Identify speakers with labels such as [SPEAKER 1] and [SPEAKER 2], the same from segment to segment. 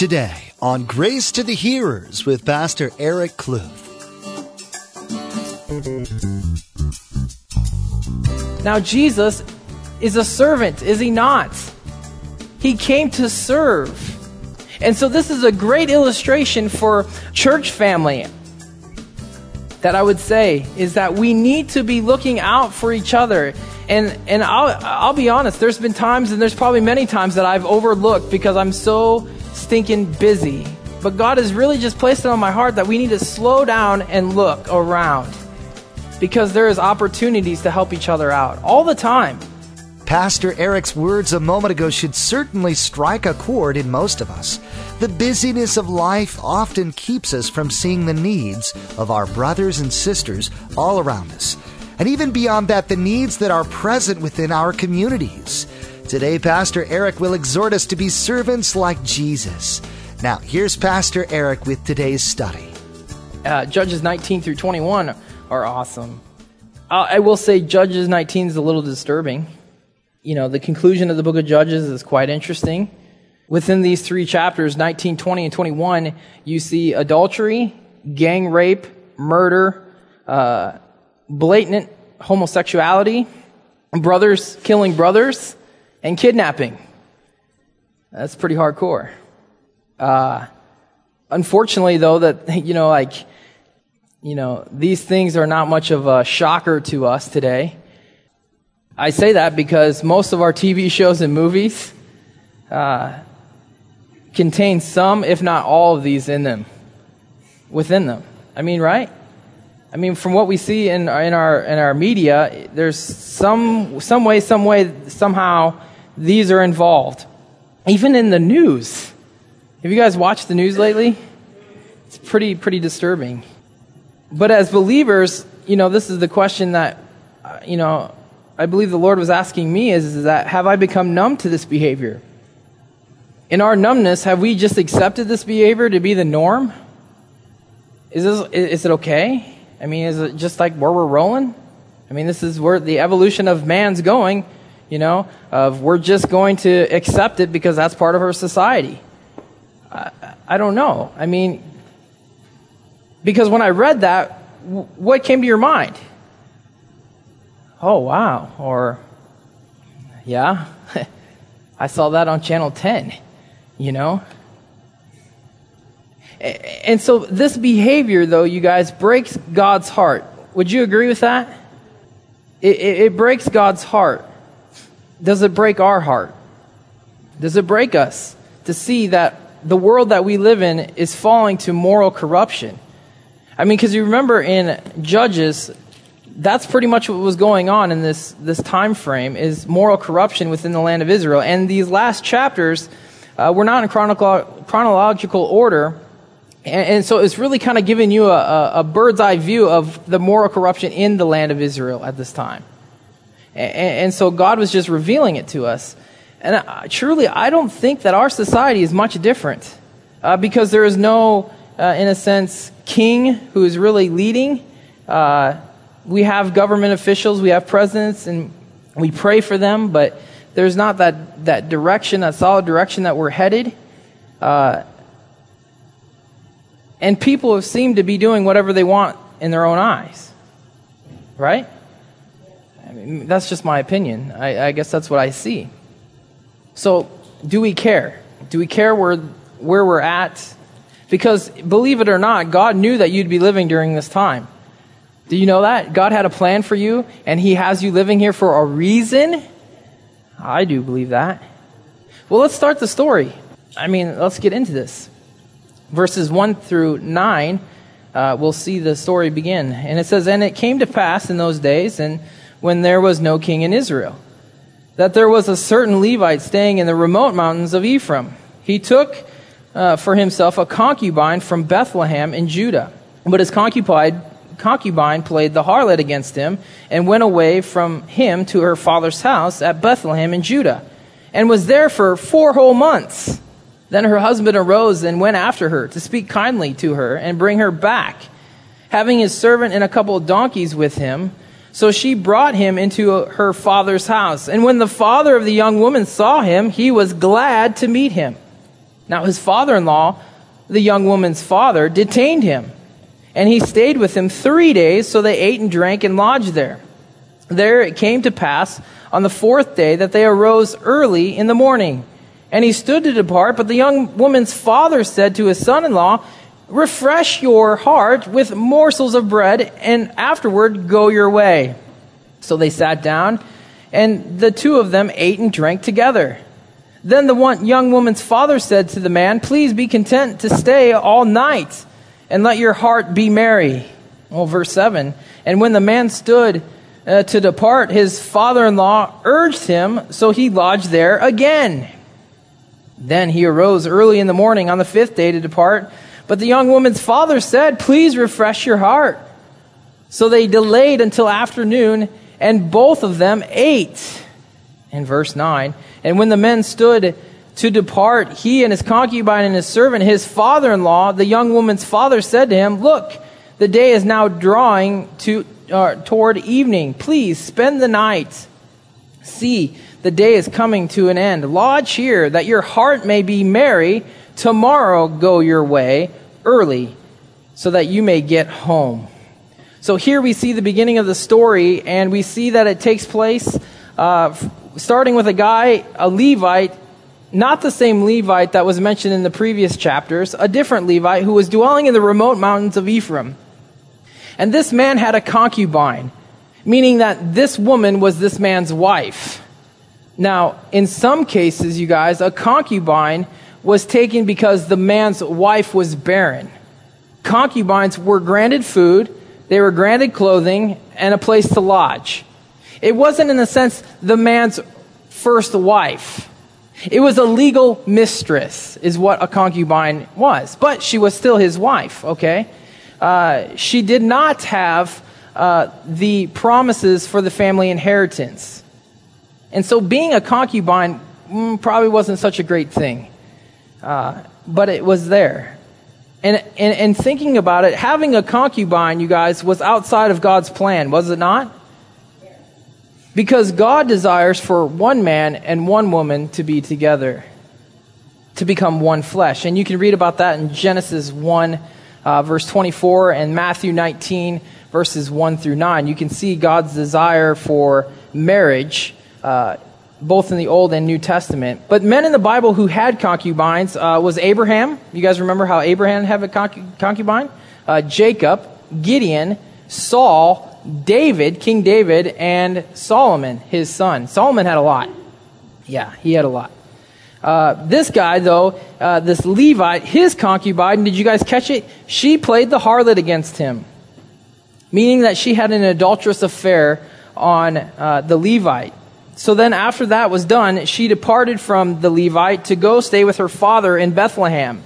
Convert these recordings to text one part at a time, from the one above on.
[SPEAKER 1] Today on Grace to the Hearers with Pastor Eric Kluth.
[SPEAKER 2] Now, Jesus is a servant, is he not? He came to serve. And so, this is a great illustration for church family that I would say is that we need to be looking out for each other. And, and I'll, I'll be honest, there's been times, and there's probably many times that I've overlooked because I'm so stinking busy. But God has really just placed it on my heart that we need to slow down and look around because there is opportunities to help each other out all the time.
[SPEAKER 1] Pastor Eric's words a moment ago should certainly strike a chord in most of us. The busyness of life often keeps us from seeing the needs of our brothers and sisters all around us. And even beyond that, the needs that are present within our communities. Today, Pastor Eric will exhort us to be servants like Jesus. Now, here's Pastor Eric with today's study.
[SPEAKER 2] Uh, Judges 19 through 21 are awesome. Uh, I will say Judges 19 is a little disturbing. You know, the conclusion of the book of Judges is quite interesting. Within these three chapters, 19, 20, and 21, you see adultery, gang rape, murder, uh, blatant homosexuality, brothers killing brothers, and kidnapping. That's pretty hardcore. Uh, unfortunately, though, that, you know, like, you know, these things are not much of a shocker to us today. I say that because most of our TV shows and movies uh, contain some, if not all, of these in them, within them. I mean, right? I mean, from what we see in, in our in our media, there's some some way, some way, somehow these are involved. Even in the news. Have you guys watched the news lately? It's pretty, pretty disturbing. But as believers, you know, this is the question that, uh, you know, I believe the Lord was asking me is, is that have I become numb to this behavior? In our numbness, have we just accepted this behavior to be the norm? Is, this, is it okay? I mean, is it just like where we're rolling? I mean, this is where the evolution of man's going you know, of we're just going to accept it because that's part of our society. I, I don't know. I mean, because when I read that, what came to your mind? Oh, wow. Or, yeah, I saw that on Channel 10, you know? And so this behavior, though, you guys, breaks God's heart. Would you agree with that? It, it, it breaks God's heart. Does it break our heart? Does it break us to see that the world that we live in is falling to moral corruption? I mean, because you remember in Judges, that's pretty much what was going on in this, this time frame is moral corruption within the land of Israel. And these last chapters uh, were not in chronological, chronological order. And, and, so it's really kind of giving you a, a, a bird's eye view of the moral corruption in the land of Israel at this time. And, and so God was just revealing it to us. And uh, truly, I don't think that our society is much different uh, because there is no, uh, in a sense, king who is really leading. Uh, we have government officials, we have presidents, and we pray for them, but there's not that, that direction, that solid direction that we're headed. Uh, and people have seemed to be doing whatever they want in their own eyes. Right? I mean, that's just my opinion. I, I guess that's what I see. So, do we care? Do we care where, where we're at? Because, believe it or not, God knew that you'd be living during this time. Do you know that? God had a plan for you, and He has you living here for a reason? I do believe that. Well, let's start the story. I mean, let's get into this. Verses 1 through 9, uh, we'll see the story begin. And it says, And it came to pass in those days, and when there was no king in Israel. That there was a certain Levite staying in the remote mountains of Ephraim. He took uh, for himself a concubine from Bethlehem in Judah. But his concubine, concubine played the harlot against him and went away from him to her father's house at Bethlehem in Judah and was there for four whole months. Then her husband arose and went after her to speak kindly to her and bring her back, having his servant and a couple of donkeys with him. So she brought him into her father's house. And when the father of the young woman saw him, he was glad to meet him. Now his father in law, the young woman's father, detained him. And he stayed with him three days, so they ate and drank and lodged there. There it came to pass on the fourth day that they arose early in the morning. And he stood to depart, but the young woman's father said to his son in law, Refresh your heart with morsels of bread, and afterward go your way. So they sat down, and the two of them ate and drank together. Then the one young woman's father said to the man, Please be content to stay all night, and let your heart be merry. Well, verse 7 And when the man stood uh, to depart, his father in law urged him, so he lodged there again. Then he arose early in the morning on the fifth day to depart. But the young woman's father said, Please refresh your heart. So they delayed until afternoon, and both of them ate. In verse 9, and when the men stood to depart, he and his concubine and his servant, his father in law, the young woman's father, said to him, Look, the day is now drawing to, uh, toward evening. Please spend the night. See, the day is coming to an end. Lodge here, that your heart may be merry. Tomorrow go your way early so that you may get home. So here we see the beginning of the story, and we see that it takes place uh, starting with a guy, a Levite, not the same Levite that was mentioned in the previous chapters, a different Levite who was dwelling in the remote mountains of Ephraim. And this man had a concubine, meaning that this woman was this man's wife. Now, in some cases, you guys, a concubine was taken because the man's wife was barren. Concubines were granted food, they were granted clothing, and a place to lodge. It wasn't, in a sense, the man's first wife. It was a legal mistress, is what a concubine was. But she was still his wife, okay? Uh, she did not have uh, the promises for the family inheritance. And so being a concubine mm, probably wasn't such a great thing. Uh, but it was there. And, and, and thinking about it, having a concubine, you guys, was outside of God's plan, was it not? Because God desires for one man and one woman to be together, to become one flesh. And you can read about that in Genesis 1, uh, verse 24, and Matthew 19, verses 1 through 9. You can see God's desire for marriage uh, both in the Old and New Testament. But men in the Bible who had concubines uh, was Abraham. You guys remember how Abraham had a concubine? Uh, Jacob, Gideon, Saul, David, King David, and Solomon, his son. Solomon had a lot. Yeah, he had a lot. Uh, this guy, though, uh, this Levite, his concubine, did you guys catch it? She played the harlot against him, meaning that she had an adulterous affair on uh, the Levite. So then, after that was done, she departed from the Levite to go stay with her father in Bethlehem.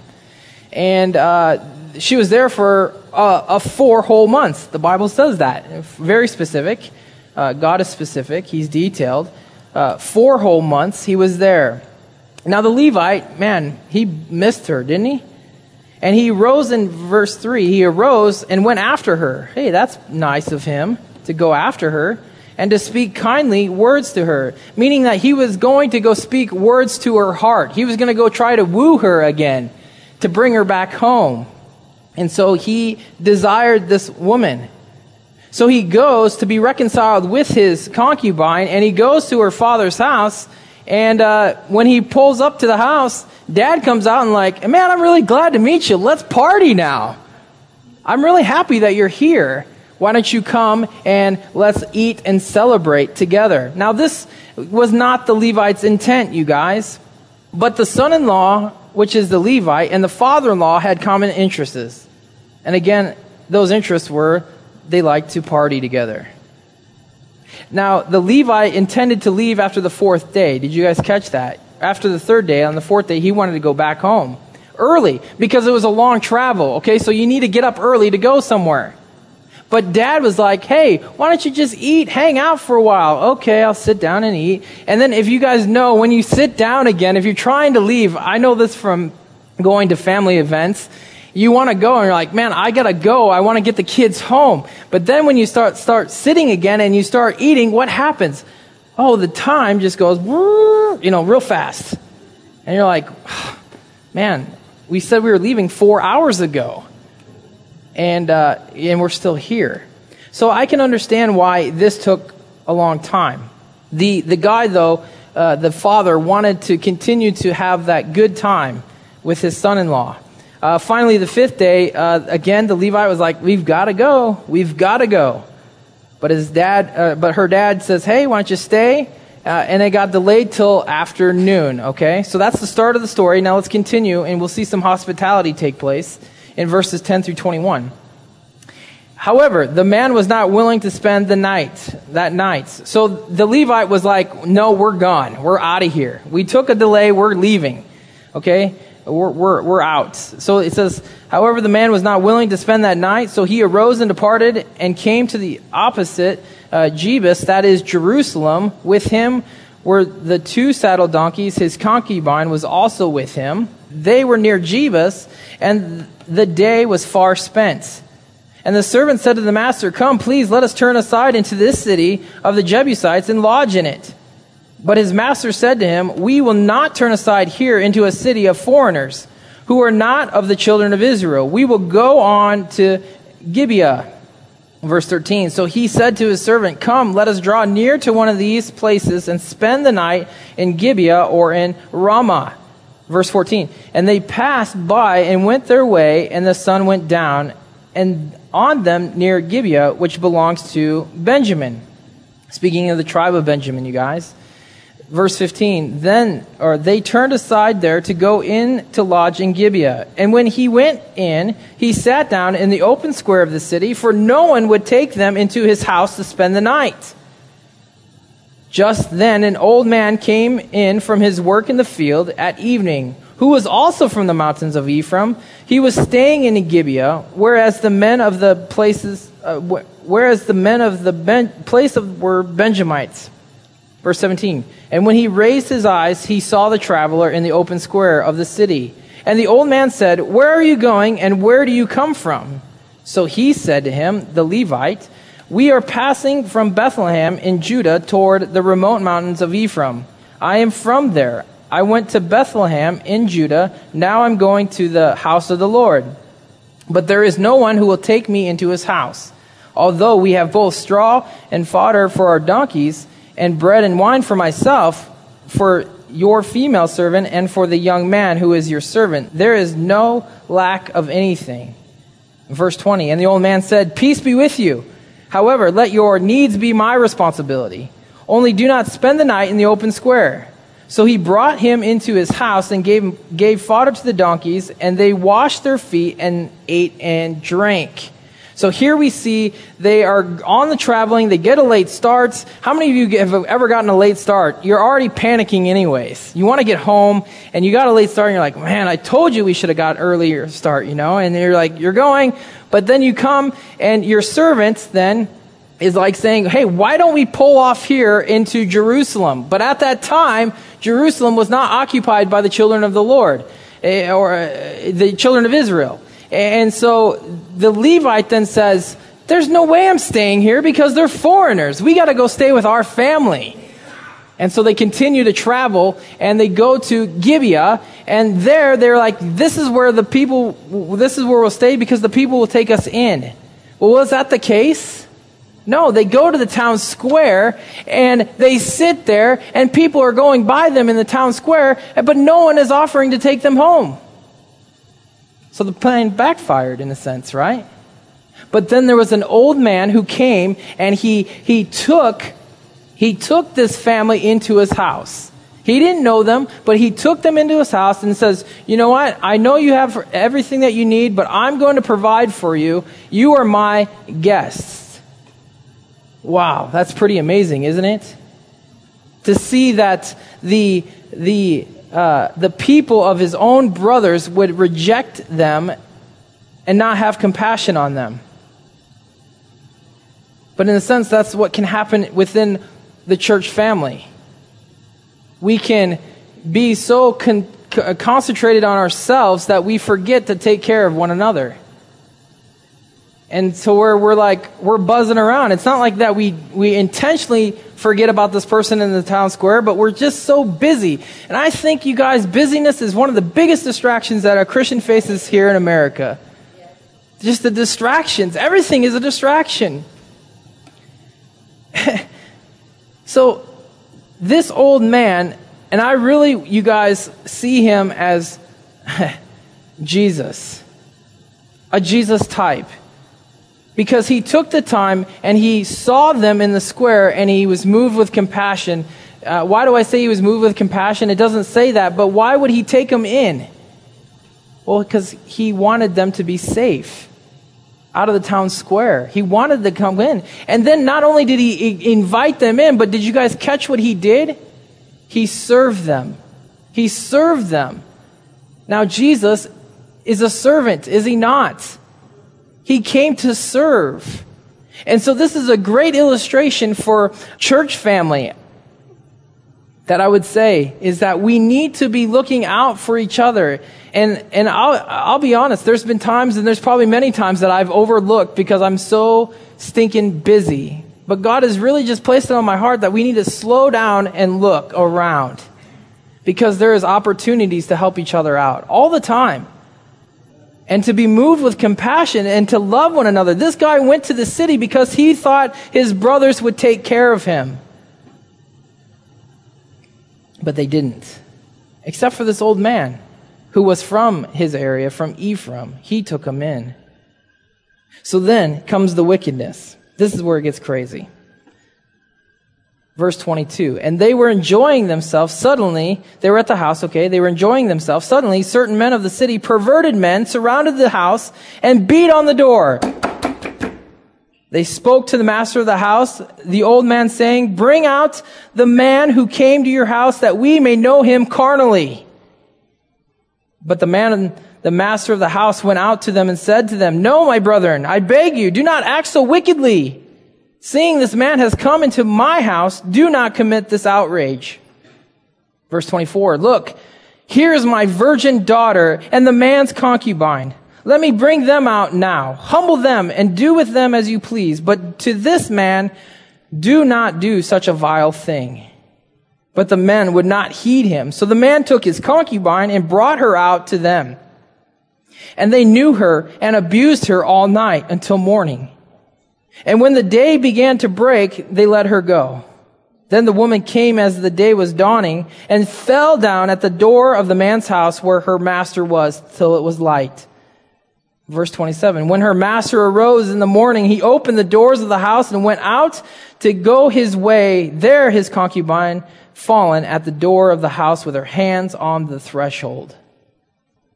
[SPEAKER 2] And uh, she was there for uh, a four whole months. The Bible says that. Very specific. Uh, God is specific, He's detailed. Uh, four whole months he was there. Now, the Levite, man, he missed her, didn't he? And he rose in verse 3. He arose and went after her. Hey, that's nice of him to go after her and to speak kindly words to her, meaning that he was going to go speak words to her heart. He was going to go try to woo her again, to bring her back home. And so he desired this woman. So he goes to be reconciled with his concubine, and he goes to her father's house. And uh, when he pulls up to the house, dad comes out and like, man, I'm really glad to meet you. Let's party now. I'm really happy that you're here. Why don't you come and let's eat and celebrate together? Now, this was not the Levite's intent, you guys, but the son in law, which is the Levite, and the father in law had common interests. And again, those interests were they liked to party together. Now, the Levite intended to leave after the fourth day. Did you guys catch that? After the third day, on the fourth day, he wanted to go back home early because it was a long travel. Okay, so you need to get up early to go somewhere. But dad was like, hey, why don't you just eat, hang out for a while? Okay, I'll sit down and eat. And then if you guys know, when you sit down again, if you're trying to leave, I know this from going to family events, you want to go and you're like, man, I got to go. I want to get the kids home. But then when you start, start sitting again and you start eating, what happens? Oh, the time just goes, you know, real fast. And you're like, man, we said we were leaving four hours ago, and uh, and we're still here. So I can understand why this took a long time. The the guy though, uh, the father wanted to continue to have that good time with his son-in-law. Uh, finally, the fifth day, uh, again, the Levite was like, "We've got to go. We've got to go." But his dad, uh, but her dad says, "Hey, why don't you stay?" Uh, and it got delayed till afternoon. Okay, so that's the start of the story. Now let's continue, and we'll see some hospitality take place in verses 10 through 21. However, the man was not willing to spend the night, that night. So the Levite was like, no, we're gone. We're out of here. We took a delay. We're leaving. Okay? We're, we're, we're out. So it says, however, the man was not willing to spend that night. So he arose and departed and came to the opposite uh, Jebus, that is Jerusalem. With him were the two saddle donkeys. His concubine was also with him. They were near Jebus, and the day was far spent. And the servant said to the master, Come, please, let us turn aside into this city of the Jebusites and lodge in it. But his master said to him, We will not turn aside here into a city of foreigners who are not of the children of Israel. We will go on to Gibeah Verse 13 So he said to his servant, Come, let us draw near to one of these places and spend the night in Gibeah or in Ramah. Verse 14 And they passed by and went their way, and the sun went down, and on them near Gibeah, which belongs to Benjamin. Speaking of the tribe of Benjamin, you guys. Verse 15 then or they turned aside there to go in to lodge in gibeah. And when he went in he sat down in the open square of the city for no one would take them into his house to spend the night just then an old man came in from his work in the field at evening who was also from the mountains of ephraim he was staying in gibeah whereas the men of the places uh, whereas the men of the ben- place of, were benjamites Verse 17. And when he raised his eyes, he saw the traveler in the open square of the city. And the old man said, Where are you going, and where do you come from? So he said to him, the Levite, We are passing from Bethlehem in Judah toward the remote mountains of Ephraim. I am from there. I went to Bethlehem in Judah. Now I'm going to the house of the Lord. But there is no one who will take me into his house. Although we have both straw and fodder for our donkeys, and bread and wine for myself, for your female servant, and for the young man who is your servant. There is no lack of anything. Verse 20 And the old man said, Peace be with you. However, let your needs be my responsibility. Only do not spend the night in the open square. So he brought him into his house and gave, gave fodder to the donkeys, and they washed their feet and ate and drank. So here we see they are on the traveling, they get a late start. How many of you have ever gotten a late start? You're already panicking anyways. You want to get home and you got a late start and you're like, man, I told you we should have got earlier start, you know? And you're like, you're going, but then you come and your servant then is like saying, hey, why don't we pull off here into Jerusalem? But at that time, Jerusalem was not occupied by the children of the Lord eh, or eh, the children of Israel. And so the Levite then says, There's no way I'm staying here because they're foreigners. We got to go stay with our family. And so they continue to travel and they go to Gibeah and there they're like, this is where the people, this is where we'll stay because the people will take us in. Well, was that the case? No, they go to the town square and they sit there and people are going by them in the town square, but no one is offering to take them home. So the plan backfired in a sense, right? But then there was an old man who came and he, he took, he took this family into his house. He didn't know them, but he took them into his house and says, You know what? I know you have everything that you need, but I'm going to provide for you. You are my guests. Wow, that's pretty amazing, isn't it? To see that the, the uh, the people of his own brothers would reject them and not have compassion on them. But in a sense, that's what can happen within the church family. We can be so con- concentrated on ourselves that we forget to take care of one another. And so where we're like, we're buzzing around. It's not like that we, we intentionally forget about this person in the town square, but we're just so busy. And I think you guys, busyness is one of the biggest distractions that a Christian faces here in America. Just the distractions. Everything is a distraction. so, this old man, and I really, you guys, see him as Jesus, a Jesus type because he took the time and he saw them in the square and he was moved with compassion. Uh, why do I say he was moved with compassion? It doesn't say that, but why would he take them in? Well, because he wanted them to be safe out of the town square. He wanted to come in. And then not only did he invite them in, but did you guys catch what he did? He served them. He served them. Now, Jesus is a servant, is he not? He came to serve. And so this is a great illustration for church family that I would say is that we need to be looking out for each other. And, and I'll, I'll be honest, there's been times, and there's probably many times that I've overlooked because I'm so stinking busy. But God has really just placed it on my heart that we need to slow down and look around because there is opportunities to help each other out all the time and to be moved with compassion and to love one another. This guy went to the city because he thought his brothers would take care of him. But they didn't. Except for this old man who was from his area, from Ephraim. He took him in. So then comes the wickedness. This is where it gets crazy. Verse 22. And they were enjoying themselves. Suddenly, they were at the house, okay? They were enjoying themselves. Suddenly, certain men of the city, perverted men, surrounded the house and beat on the door. They spoke to the master of the house, the old man saying, Bring out the man who came to your house that we may know him carnally. But the man, the master of the house went out to them and said to them, No, my brethren, I beg you, do not act so wickedly. Seeing this man has come into my house, do not commit this outrage. Verse 24, look, here is my virgin daughter and the man's concubine. Let me bring them out now. Humble them and do with them as you please. But to this man, do not do such a vile thing. But the men would not heed him. So the man took his concubine and brought her out to them. And they knew her and abused her all night until morning. And when the day began to break, they let her go. Then the woman came as the day was dawning and fell down at the door of the man's house where her master was till it was light. Verse 27. When her master arose in the morning, he opened the doors of the house and went out to go his way. There his concubine fallen at the door of the house with her hands on the threshold.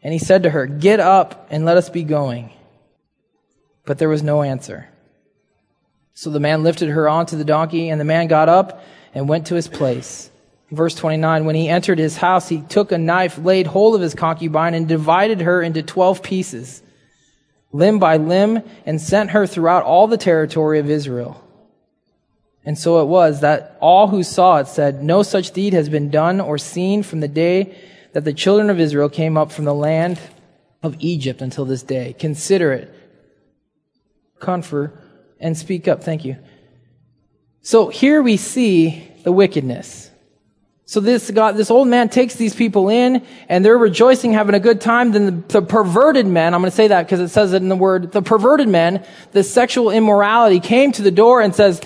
[SPEAKER 2] And he said to her, Get up and let us be going. But there was no answer. So the man lifted her onto the donkey, and the man got up and went to his place. Verse 29 When he entered his house, he took a knife, laid hold of his concubine, and divided her into twelve pieces, limb by limb, and sent her throughout all the territory of Israel. And so it was that all who saw it said, No such deed has been done or seen from the day that the children of Israel came up from the land of Egypt until this day. Consider it. Comfort and speak up. Thank you. So here we see the wickedness. So this God, this old man takes these people in and they're rejoicing, having a good time. Then the, the perverted men, I'm going to say that because it says it in the word, the perverted men, the sexual immorality came to the door and says,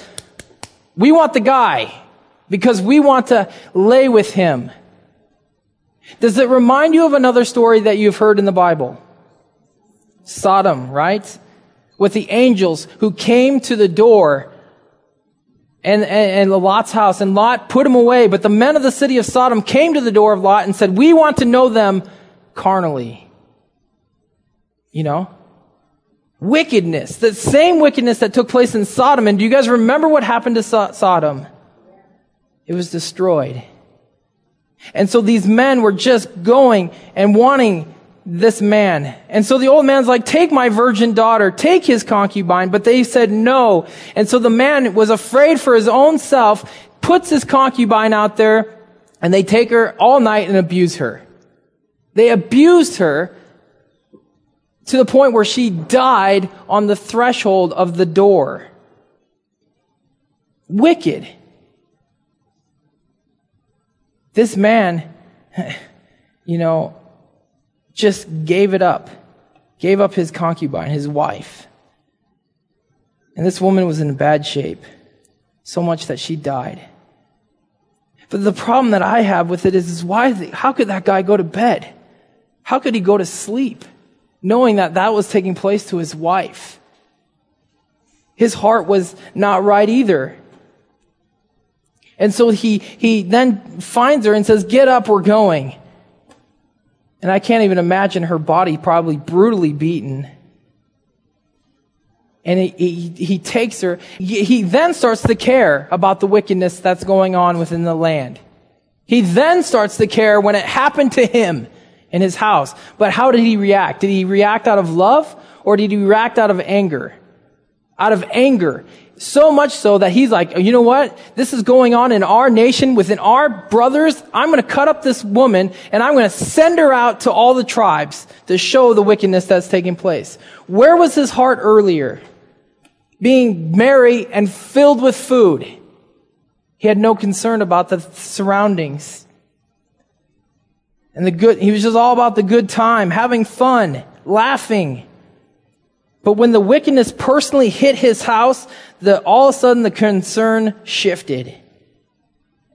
[SPEAKER 2] we want the guy because we want to lay with him. Does it remind you of another story that you've heard in the Bible? Sodom, right? With the angels who came to the door and, and, and Lot's house, and Lot put him away. But the men of the city of Sodom came to the door of Lot and said, We want to know them carnally. You know? Wickedness. The same wickedness that took place in Sodom. And do you guys remember what happened to so- Sodom? It was destroyed. And so these men were just going and wanting this man. And so the old man's like, take my virgin daughter, take his concubine. But they said no. And so the man was afraid for his own self, puts his concubine out there, and they take her all night and abuse her. They abused her to the point where she died on the threshold of the door. Wicked. This man, you know, just gave it up, gave up his concubine, his wife. And this woman was in bad shape, so much that she died. But the problem that I have with it is, is why, how could that guy go to bed? How could he go to sleep knowing that that was taking place to his wife? His heart was not right either. And so he, he then finds her and says, get up, we're going. And I can't even imagine her body probably brutally beaten. And he, he, he takes her. He, he then starts to care about the wickedness that's going on within the land. He then starts to care when it happened to him in his house. But how did he react? Did he react out of love or did he react out of anger? Out of anger. So much so that he's like, you know what? This is going on in our nation, within our brothers. I'm going to cut up this woman and I'm going to send her out to all the tribes to show the wickedness that's taking place. Where was his heart earlier? Being merry and filled with food. He had no concern about the surroundings. And the good, he was just all about the good time, having fun, laughing. But when the wickedness personally hit his house, the, all of a sudden the concern shifted.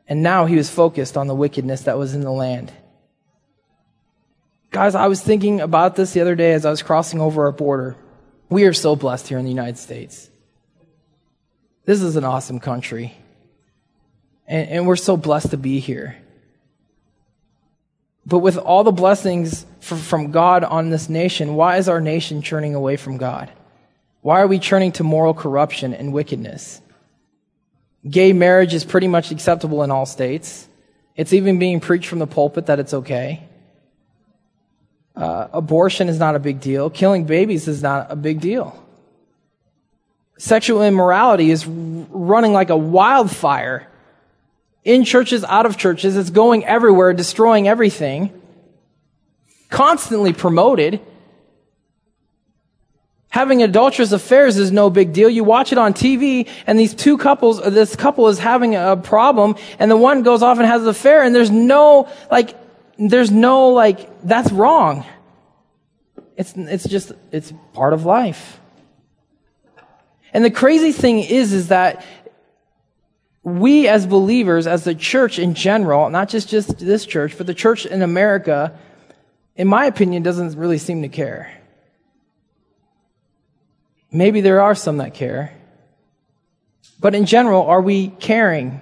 [SPEAKER 2] And now he was focused on the wickedness that was in the land. Guys, I was thinking about this the other day as I was crossing over our border. We are so blessed here in the United States. This is an awesome country. And, and we're so blessed to be here. But with all the blessings from God on this nation, why is our nation churning away from God? Why are we churning to moral corruption and wickedness? Gay marriage is pretty much acceptable in all states. It's even being preached from the pulpit that it's okay. Uh, abortion is not a big deal. Killing babies is not a big deal. Sexual immorality is running like a wildfire in churches, out of churches. It's going everywhere, destroying everything. Constantly promoted. Having adulterous affairs is no big deal. You watch it on TV and these two couples, uh, this couple is having a problem and the one goes off and has an affair and there's no, like, there's no, like, that's wrong. It's, it's just, it's part of life. And the crazy thing is, is that we as believers, as the church in general, not just, just this church, but the church in America, in my opinion, doesn't really seem to care. Maybe there are some that care. But in general, are we caring?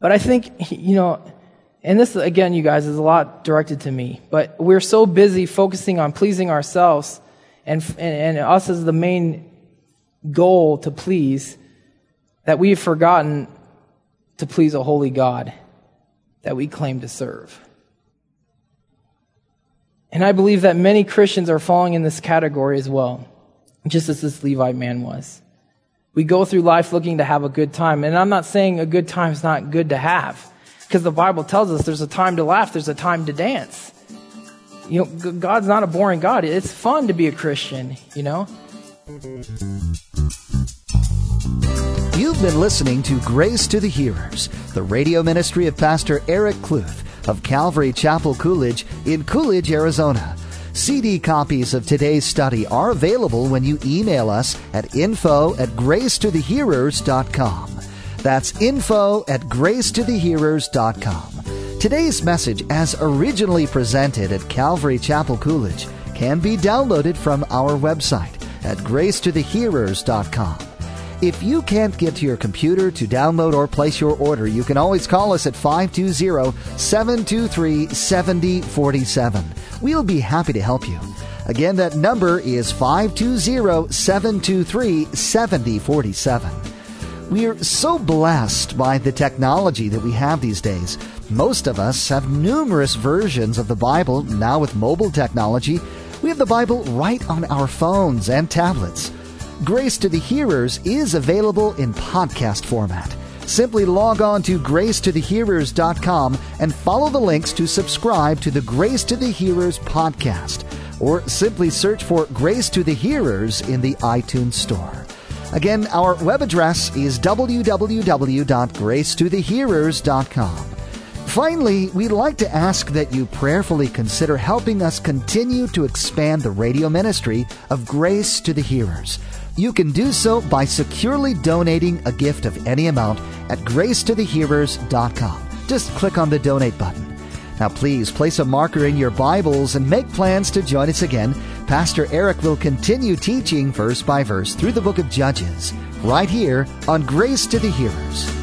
[SPEAKER 2] But I think, you know, and this, again, you guys, is a lot directed to me, but we're so busy focusing on pleasing ourselves and, and, and us as the main goal to please that we have forgotten to please a holy God that we claim to serve. And I believe that many Christians are falling in this category as well, just as this Levite man was. We go through life looking to have a good time. And I'm not saying a good time is not good to have, because the Bible tells us there's a time to laugh, there's a time to dance. You know, God's not a boring God. It's fun to be a Christian, you know?
[SPEAKER 1] You've been listening to Grace to the Hearers, the radio ministry of Pastor Eric Kluth of Calvary Chapel Coolidge in Coolidge, Arizona. CD copies of today's study are available when you email us at info at gracetothehearers.com. That's info at gracetothehearers.com. Today's message, as originally presented at Calvary Chapel Coolidge, can be downloaded from our website at gracetothehearers.com. If you can't get to your computer to download or place your order, you can always call us at 520 723 7047. We'll be happy to help you. Again, that number is 520 723 7047. We're so blessed by the technology that we have these days. Most of us have numerous versions of the Bible now with mobile technology. We have the Bible right on our phones and tablets. Grace to the Hearers is available in podcast format. Simply log on to gracetothehearers.com and follow the links to subscribe to the Grace to the Hearers podcast, or simply search for Grace to the Hearers in the iTunes Store. Again, our web address is www.gracetothehearers.com. Finally, we'd like to ask that you prayerfully consider helping us continue to expand the radio ministry of Grace to the Hearers. You can do so by securely donating a gift of any amount at gracetothehearers.com. Just click on the donate button. Now, please place a marker in your Bibles and make plans to join us again. Pastor Eric will continue teaching verse by verse through the book of Judges, right here on Grace to the Hearers.